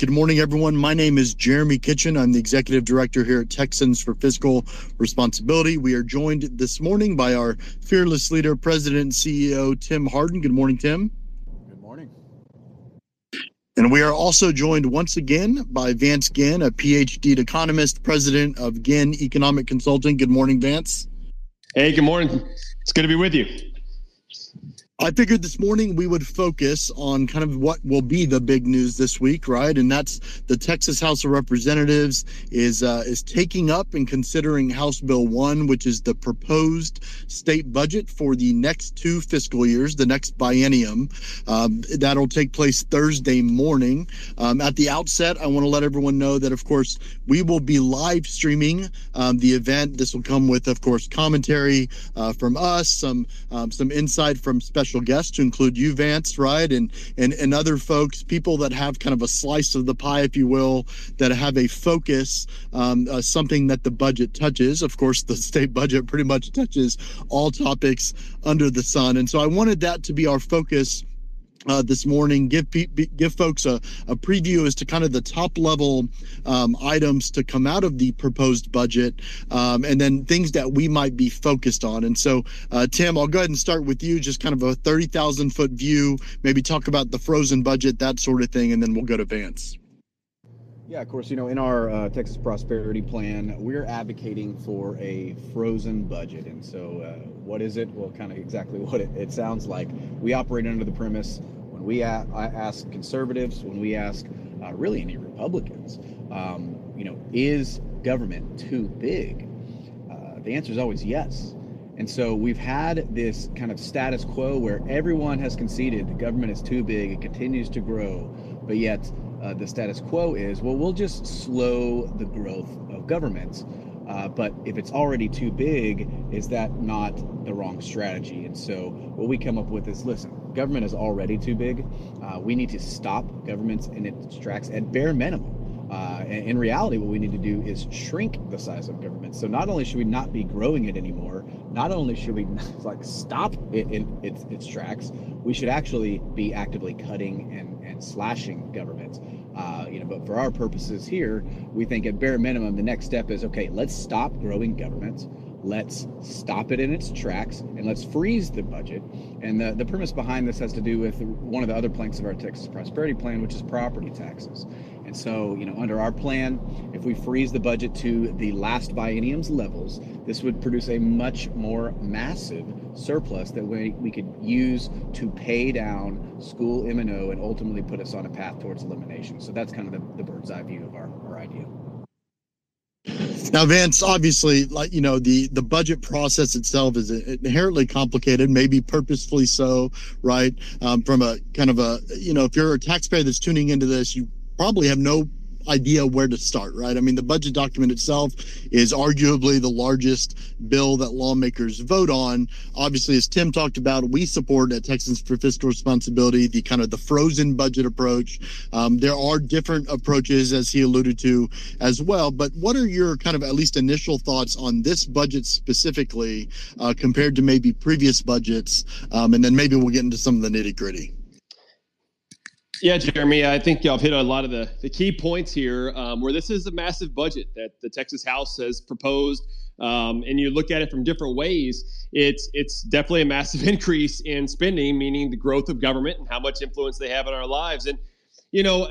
Good morning, everyone. My name is Jeremy Kitchen. I'm the executive director here at Texans for Fiscal Responsibility. We are joined this morning by our fearless leader, President and CEO Tim Hardin. Good morning, Tim. Good morning. And we are also joined once again by Vance Ginn, a PhD economist, president of Ginn Economic Consulting. Good morning, Vance. Hey, good morning. It's good to be with you. I figured this morning we would focus on kind of what will be the big news this week, right? And that's the Texas House of Representatives is uh, is taking up and considering House Bill One, which is the proposed state budget for the next two fiscal years, the next biennium. Um, that'll take place Thursday morning. Um, at the outset, I want to let everyone know that, of course, we will be live streaming um, the event. This will come with, of course, commentary uh, from us, some um, some insight from special special guests to include you, Vance, right, and and and other folks, people that have kind of a slice of the pie, if you will, that have a focus, um, uh, something that the budget touches. Of course, the state budget pretty much touches all topics under the sun, and so I wanted that to be our focus uh, this morning. Give give folks a, a preview as to kind of the top level um, items to come out of the proposed budget, um, and then things that we might be focused on. And so, uh, Tim, I'll go ahead and start with you. Just kind of a thirty thousand foot view. Maybe talk about the frozen budget, that sort of thing, and then we'll go to Vance. Yeah, of course. You know, in our uh, Texas Prosperity Plan, we're advocating for a frozen budget. And so, uh, what is it? Well, kind of exactly what it, it, sounds like. We operate under the premise when we ask conservatives, when we ask uh, really any Republicans, um, you know, is government too big? Uh, the answer is always yes. And so we've had this kind of status quo where everyone has conceded the government is too big, it continues to grow, but yet uh, the status quo is well, we'll just slow the growth of governments. Uh, but if it's already too big, is that not the wrong strategy? And so what we come up with is listen, government is already too big. Uh, we need to stop governments in its tracks at bare minimum. Uh, in reality, what we need to do is shrink the size of government. So not only should we not be growing it anymore, not only should we like stop it in its, its tracks, we should actually be actively cutting and, and slashing government. Uh, you know, but for our purposes here, we think at bare minimum, the next step is okay. Let's stop growing government. Let's stop it in its tracks and let's freeze the budget. And the, the premise behind this has to do with one of the other planks of our Texas Prosperity Plan, which is property taxes. And so, you know, under our plan, if we freeze the budget to the last biennium's levels, this would produce a much more massive surplus that we, we could use to pay down school M&O and ultimately put us on a path towards elimination. So that's kind of the, the bird's eye view of our, our idea. Now, Vance, obviously, like you know, the the budget process itself is inherently complicated, maybe purposefully so, right? Um, from a kind of a you know, if you're a taxpayer that's tuning into this, you probably have no idea where to start, right? I mean, the budget document itself is arguably the largest bill that lawmakers vote on. Obviously, as Tim talked about, we support at Texans for Fiscal Responsibility the kind of the frozen budget approach. Um, there are different approaches, as he alluded to, as well. But what are your kind of at least initial thoughts on this budget specifically uh, compared to maybe previous budgets? Um, and then maybe we'll get into some of the nitty gritty. Yeah, Jeremy, I think y'all have hit a lot of the, the key points here um, where this is a massive budget that the Texas House has proposed. Um, and you look at it from different ways, it's it's definitely a massive increase in spending, meaning the growth of government and how much influence they have in our lives. And you know,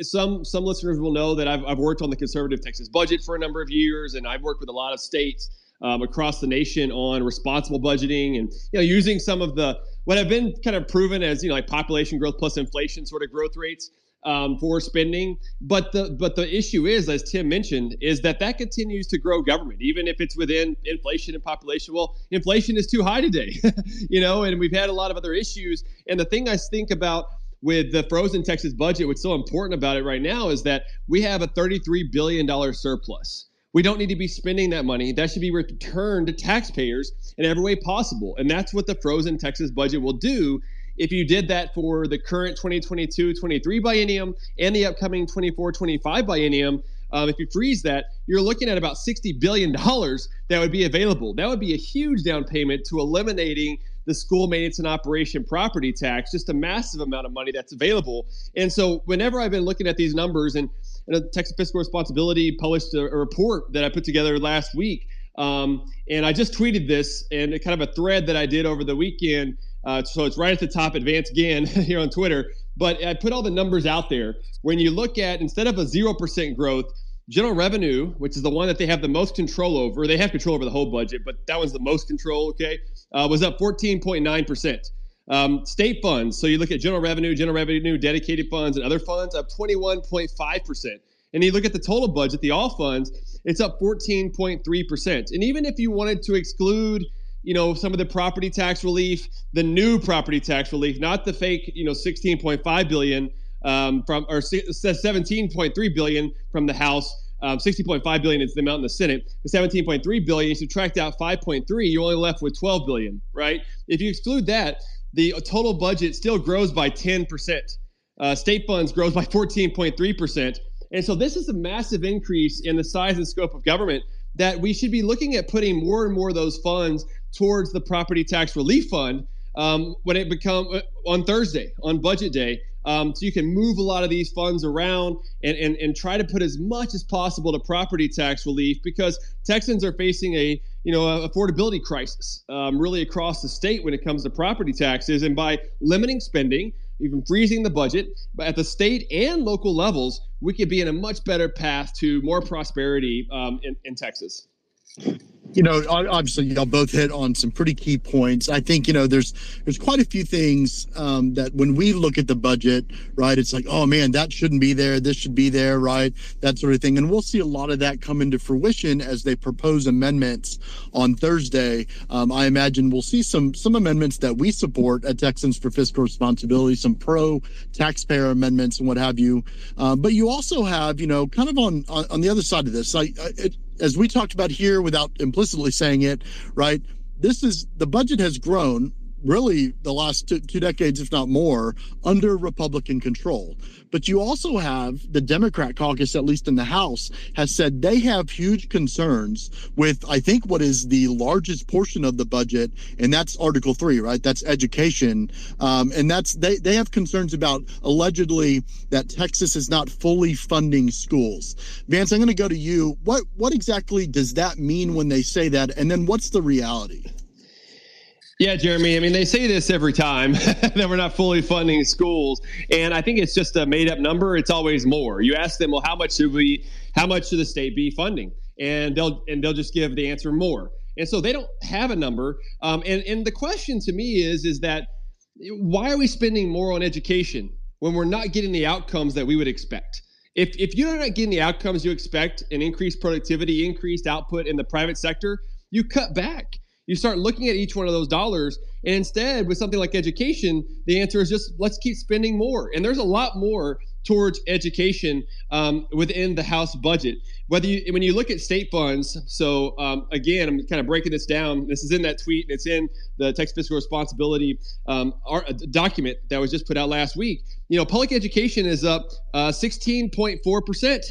some some listeners will know that I've, I've worked on the conservative Texas budget for a number of years, and I've worked with a lot of states um, across the nation on responsible budgeting and you know using some of the what have been kind of proven as you know like population growth plus inflation sort of growth rates um, for spending. But the but the issue is, as Tim mentioned, is that that continues to grow government, even if it's within inflation and population. Well, inflation is too high today, you know, and we've had a lot of other issues. And the thing I think about with the frozen Texas budget, what's so important about it right now is that we have a $33 billion surplus. We don't need to be spending that money. That should be returned to taxpayers in every way possible. And that's what the frozen Texas budget will do if you did that for the current 2022 23 biennium and the upcoming 24 25 biennium. Um, if you freeze that, you're looking at about $60 billion that would be available. That would be a huge down payment to eliminating the school maintenance and operation property tax, just a massive amount of money that's available. And so, whenever I've been looking at these numbers, and Texas Fiscal Responsibility published a, a, report that I put together last week, um, and I just tweeted this and kind of a thread that I did over the weekend. Uh, so it's right at the top, at Vance Ginn here on Twitter. But I put all the numbers out there. When you look at instead of a zero percent growth, General revenue, which is the one that they have the most control over, they have control over the whole budget, but that one's the most control, okay, uh, was up 14.9%. Um, state funds, so you look at general revenue, general revenue, dedicated funds, and other funds, up 21.5%. And you look at the total budget, the all funds, it's up 14.3%. And even if you wanted to exclude, you know, some of the property tax relief, the new property tax relief, not the fake, you know, 16.5 billion um, from or 17.3 billion from the House. Um, 60.5 billion is the amount in the Senate. The 17.3 billion, you subtract out 5.3, you're only left with 12 billion, right? If you exclude that, the total budget still grows by 10%. Uh, state funds grows by 14.3%. And so this is a massive increase in the size and scope of government that we should be looking at putting more and more of those funds towards the property tax relief fund um, when it become uh, on Thursday on budget day um, so you can move a lot of these funds around and, and, and try to put as much as possible to property tax relief because Texans are facing a you know affordability crisis um, really across the state when it comes to property taxes. And by limiting spending, even freezing the budget, but at the state and local levels, we could be in a much better path to more prosperity um, in, in Texas you know, obviously y'all both hit on some pretty key points. I think you know there's there's quite a few things um, that when we look at the budget, right, it's like, oh man, that shouldn't be there, this should be there, right, that sort of thing, and we'll see a lot of that come into fruition as they propose amendments on Thursday. Um, I imagine we'll see some some amendments that we support at Texans for Fiscal Responsibility, some pro taxpayer amendments and what have you. Uh, but you also have, you know, kind of on on, on the other side of this, I, it, as we talked about here without implicitly saying it, right? This is the budget has grown really the last two, two, decades, if not more, under Republican control. But you also have the Democrat caucus, at least in the House, has said they have huge concerns with, I think, what is the largest portion of the budget, and that's Article Three, right? That's education, um, and that's they they have concerns about allegedly that Texas is not fully funding schools. Vance, I'm going to go to you. What what exactly does that mean when they say that, and then what's the reality? Yeah, Jeremy. I mean, they say this every time that we're not fully funding schools, and I think it's just a made-up number. It's always more. You ask them, well, how much should we? How much should the state be funding? And they'll and they'll just give the answer more. And so they don't have a number. Um, and and the question to me is is that why are we spending more on education when we're not getting the outcomes that we would expect? If if you're not getting the outcomes you expect, an increased productivity, increased output in the private sector, you cut back you start looking at each one of those dollars and instead with something like education the answer is just let's keep spending more. And there's a lot more towards education um, within the house budget. Whether you when you look at state funds so um, again i'm kind of breaking this down. This is in that tweet and it's in the texas fiscal responsibility um, our, document that was just put out last week. You know public education is up uh, 16.4%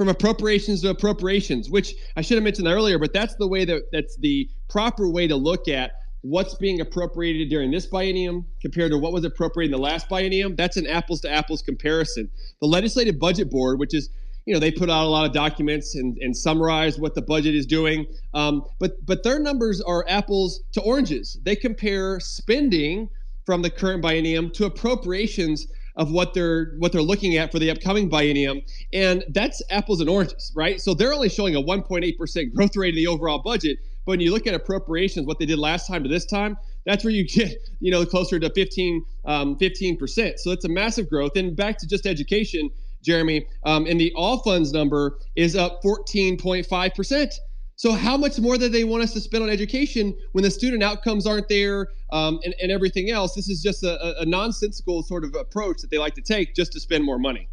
from appropriations to appropriations, which I should have mentioned earlier, but that's the way that that's the proper way to look at what's being appropriated during this biennium compared to what was appropriated in the last biennium. That's an apples to apples comparison. The Legislative Budget Board, which is you know they put out a lot of documents and, and summarize what the budget is doing um, but but their numbers are apples to oranges they compare spending from the current biennium to appropriations of what they're what they're looking at for the upcoming biennium, and that's apples and oranges, right? So they're only showing a 1.8% growth rate in the overall budget, but when you look at appropriations, what they did last time to this time, that's where you get you know closer to 15 um, 15%. So it's a massive growth. And back to just education, Jeremy, um, and the all funds number is up 14.5%. So how much more do they want us to spend on education when the student outcomes aren't there um, and, and, everything else? This is just a, a, nonsensical sort of approach that they like to take just to spend more money.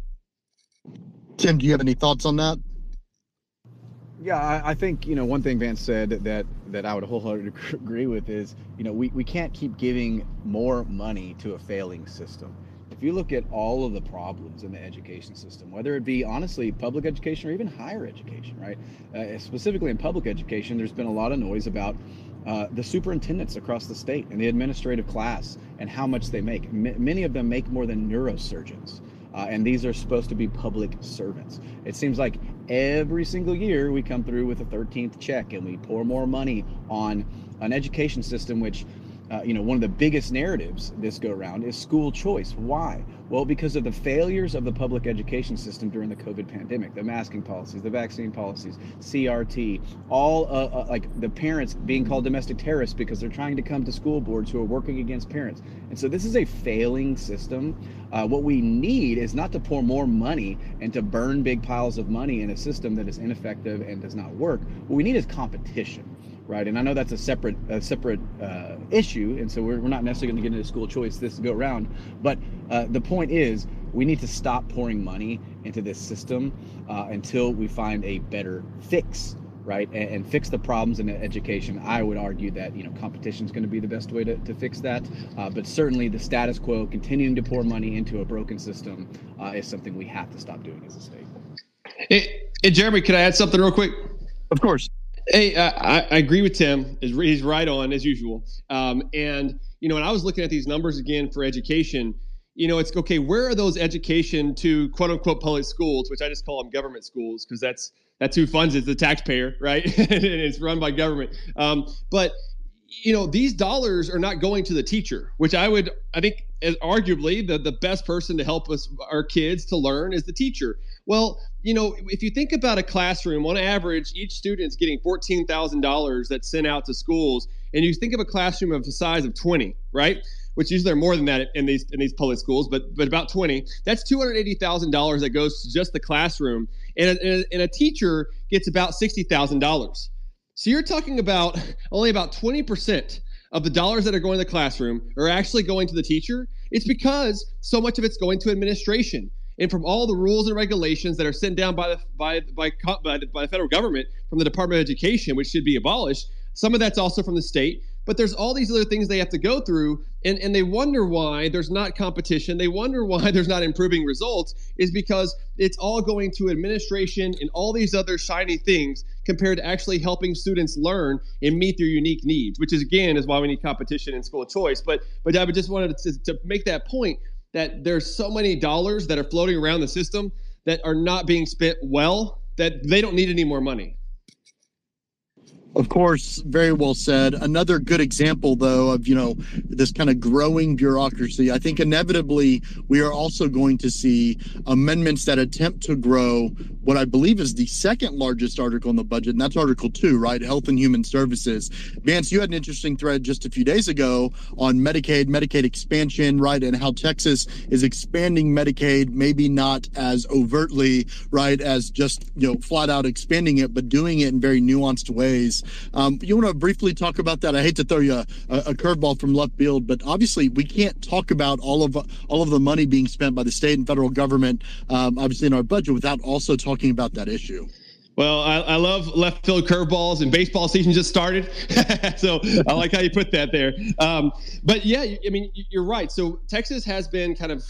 Tim, do you have any thoughts on that? Yeah, I, I think you know one thing Vance said that that I would wholeheartedly agree with is you know we, we can't keep giving more money to a failing system if you look at all of the problems in the education system, whether it be honestly public education or even higher education, right? Uh, specifically in public education, there's been a lot of noise about uh, the superintendents across the state and the administrative class and how much they make. M- many of them make more than neurosurgeons. Uh, and these are supposed to be public servants. It seems like every single year we come through with a 13th check and we pour more money on an education system which uh, you know, one of the biggest narratives this go around is school choice. Why? Well, because of the failures of the public education system during the COVID pandemic, the masking policies, the vaccine policies, CRT, all uh, uh, like the parents being called domestic terrorists because they're trying to come to school boards who are working against parents. And so this is a failing system. Uh, what we need is not to pour more money and to burn big piles of money in a system that is ineffective and does not work. What we need is competition right? And I know that's a separate a separate uh, issue, and so we're, we're not necessarily going to get into school choice this go around. But uh, the point is, we need to stop pouring money into this system uh, until we find a better fix, right? And, and, fix the problems in education. I would argue that you know competition is going to be the best way to, to fix that, uh, but certainly the status quo, continuing to pour money into a broken system, uh, is something we have to stop doing as a state. Hey, hey Jeremy, can I add something real quick? Of course. Hey, I, I, agree with Tim. He's right on as usual. Um, and you know, when I was looking at these numbers again for education, you know, it's okay. Where are those education to quote unquote public schools, which I just call them government schools because that's that's who funds it, the taxpayer, right? and it's run by government. Um, but you know, these dollars are not going to the teacher, which I would, I think, is arguably the the best person to help us our kids to learn is the teacher. Well, you know, if you think about a classroom, on average, each student is getting $14,000 that's sent out to schools. And you think of a classroom of the size of 20, right? Which usually are more than that in these in these public schools, but but about 20. That's $280,000 that goes to just the classroom. And a, and a teacher gets about $60,000. So you're talking about only about 20% of the dollars that are going to the classroom are actually going to the teacher. It's because so much of it's going to administration and from all the rules and regulations that are sent down by the by by by by the federal government from the Department of Education, which should be abolished. Some of that's also from the state, but there's all these other things they have to go through, and and they wonder why there's not competition. They wonder why there's not improving results. Is because it's all going to administration and all these other shiny things compared to actually helping students learn and meet their unique needs, which is again is why we need competition in school choice. But but I just wanted to, to make that point that there's so many dollars that are floating around the system that are not being spent well that they don't need any more money. Of course, very well said. Another good example, though, of you know this kind of growing bureaucracy. I think inevitably we are also going to see amendments that attempt to grow what I believe is the second largest article in the budget, and that's Article Two, right? Health and Human Services. Vance, you had an interesting thread just a few days ago on Medicaid, Medicaid expansion, right, and how Texas is expanding Medicaid, maybe not as overtly, right, as just you know flat out expanding it, but doing it in very nuanced ways. Um, you want to briefly talk about that? I hate to throw you a, a curveball from left field, but obviously we can't talk about all of all of the money being spent by the state and federal government, um, obviously in our budget, without also talking about that issue. Well, I, I, love left field curveballs, and baseball season just started, so I like how you put that there. Um, but yeah, I mean, you're right. So Texas has been kind of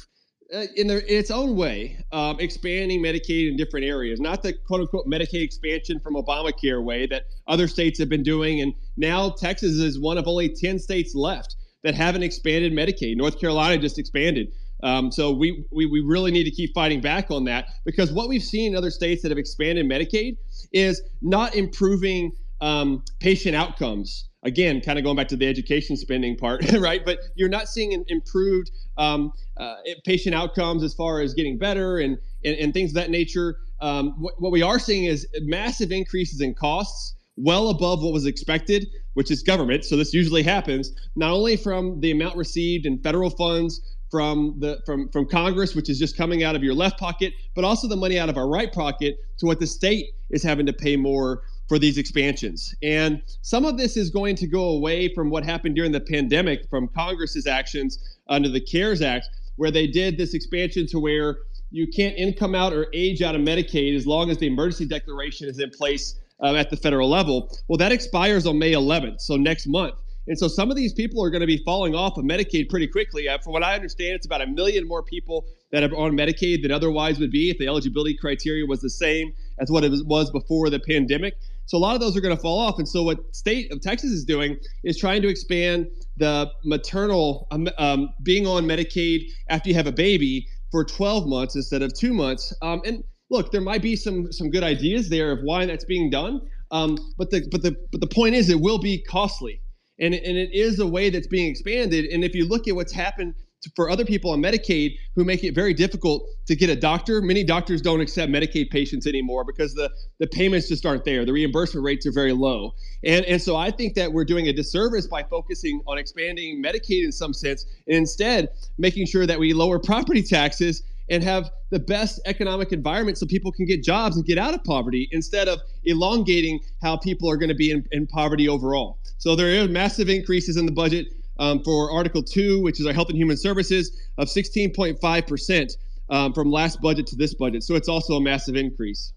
uh, in, their, in its own way, um, expanding Medicaid in different areas. Not the quote unquote Medicaid expansion from Obamacare way that other states have been doing. And now Texas is one of only 10 states left that haven't expanded Medicaid. North Carolina just expanded. Um, so we, we, we really need to keep fighting back on that because what we've seen in other states that have expanded Medicaid is not improving um, patient outcomes again, kind of going back to the education spending part, right? But you're not seeing improved um, uh, patient outcomes as far as getting better and, and, and things of that nature. Um, what, what we are seeing is massive increases in costs, well above what was expected, which is government. So this usually happens not only from the amount received in federal funds, from the from from Congress, which is just coming out of your left pocket, but also the money out of our right pocket to what the state is having to pay more for these expansions. And some of this is going to go away from what happened during the pandemic from Congress's actions under the CARES Act, where they did this expansion to where you can't income out or age out of Medicaid as long as the emergency declaration is in place uh, at the federal level. Well, that expires on May 11th, so next month. And so some of these people are going to be falling off of Medicaid pretty quickly. Uh, from what I understand, it's about a million more people that are on Medicaid than otherwise would be if the eligibility criteria was the same as what it was before the pandemic. So a lot of those are going to fall off. And so what state of Texas is doing is trying to expand the maternal um, um, being on Medicaid after you have a baby for 12 months instead of two months. Um, and look, there might be some some good ideas there of why that's being done. Um, but the but the but the point is, it will be costly, and and it is a way that's being expanded. And if you look at what's happened for other people on Medicaid who make it very difficult to get a doctor. Many doctors don't accept Medicaid patients anymore because the, the payments just aren't there. The reimbursement rates are very low. And, and so I think that we're doing a disservice by focusing on expanding Medicaid in some sense and instead making sure that we lower property taxes and have the best economic environment so people can get jobs and get out of poverty instead of elongating how people are going to be in, in poverty overall. So there are massive increases in the budget um, for Article 2, which is our Health and Human Services, of 16.5% um, from last budget to this budget. So it's also a massive increase.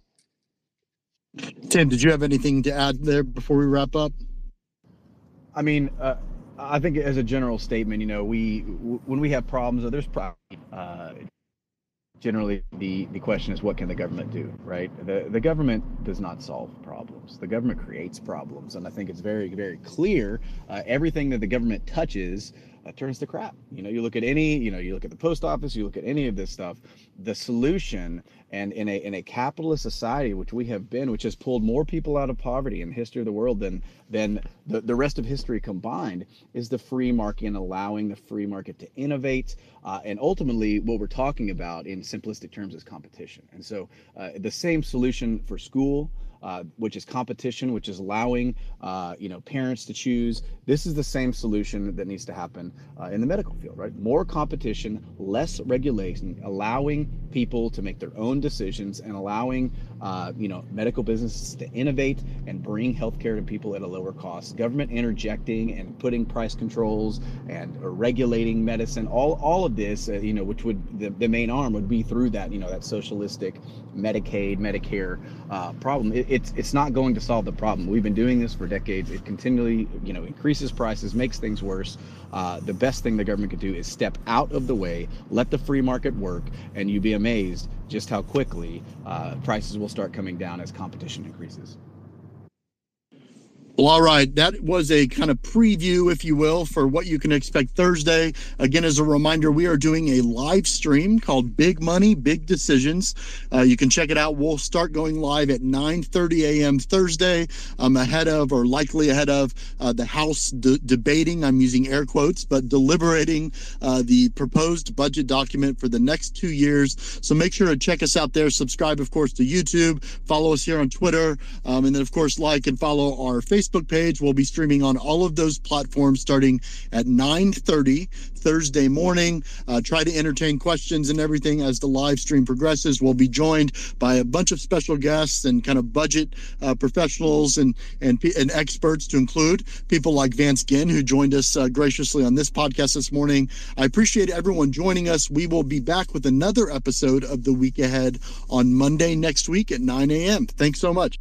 Tim, did you have anything to add there before we wrap up? I mean, uh, I think as a general statement, you know, we w- when we have problems, there's problems. Uh, generally the, the question is what can the government do right? The, the government does not solve problems. The government creates problems. And i think it's very very clear uh, everything that the government touches uh, turns to crap. You know you look at any you know you look at the post office you look at any of this stuff the solution and in a in a capitalist society which we have been which has pulled more people out of poverty in the history of the world than than the, the rest of history combined is the free market and allowing the free market to innovate uh, and ultimately what we're talking about in simplistic terms is competition. And so uh, the same solution for school uh, which is competition, which is allowing uh, you know parents to choose. This is the same solution that needs to happen uh, in the medical field, right? More competition, less regulation, allowing people to make their own decisions, and allowing uh, you know medical businesses to innovate and bring healthcare to people at a lower cost. Government interjecting and putting price controls and regulating medicine. All all of this, uh, you know, which would the, the main arm would be through that you know that socialistic Medicaid, Medicare problem. It, it's it's not going to solve the problem. We've been doing this for decades. It continually, you know, increases prices, makes things worse. Uh, the best thing the government could do is step out of the way, let the free market work, and you'd be amazed just how quickly uh, prices will start coming down as competition increases. Well, all right. That was a kind of preview, if you will, for what you can expect Thursday. Again, as a reminder, we are doing a live stream called Big Money, Big Decisions. Uh, you can check it out. We'll start going live at 9:30 a.m. Thursday, um, ahead of or likely ahead of uh, the House de- debating. I'm using air quotes, but deliberating uh, the proposed budget document for the next two years. So make sure to check us out there. Subscribe, of course, to YouTube. Follow us here on Twitter, um, and then of course like and follow our Facebook Facebook page. We'll be streaming on all of those platforms starting at 9:30 Thursday morning. Uh, try to entertain questions and everything as the live stream progresses. We'll be joined by a bunch of special guests and kind of budget uh, professionals and, and and experts to include people like Vance Ginn, who joined us uh, graciously on this podcast this morning. I appreciate everyone joining us. We will be back with another episode of the week ahead on Monday next week at 9 a.m. Thanks so much.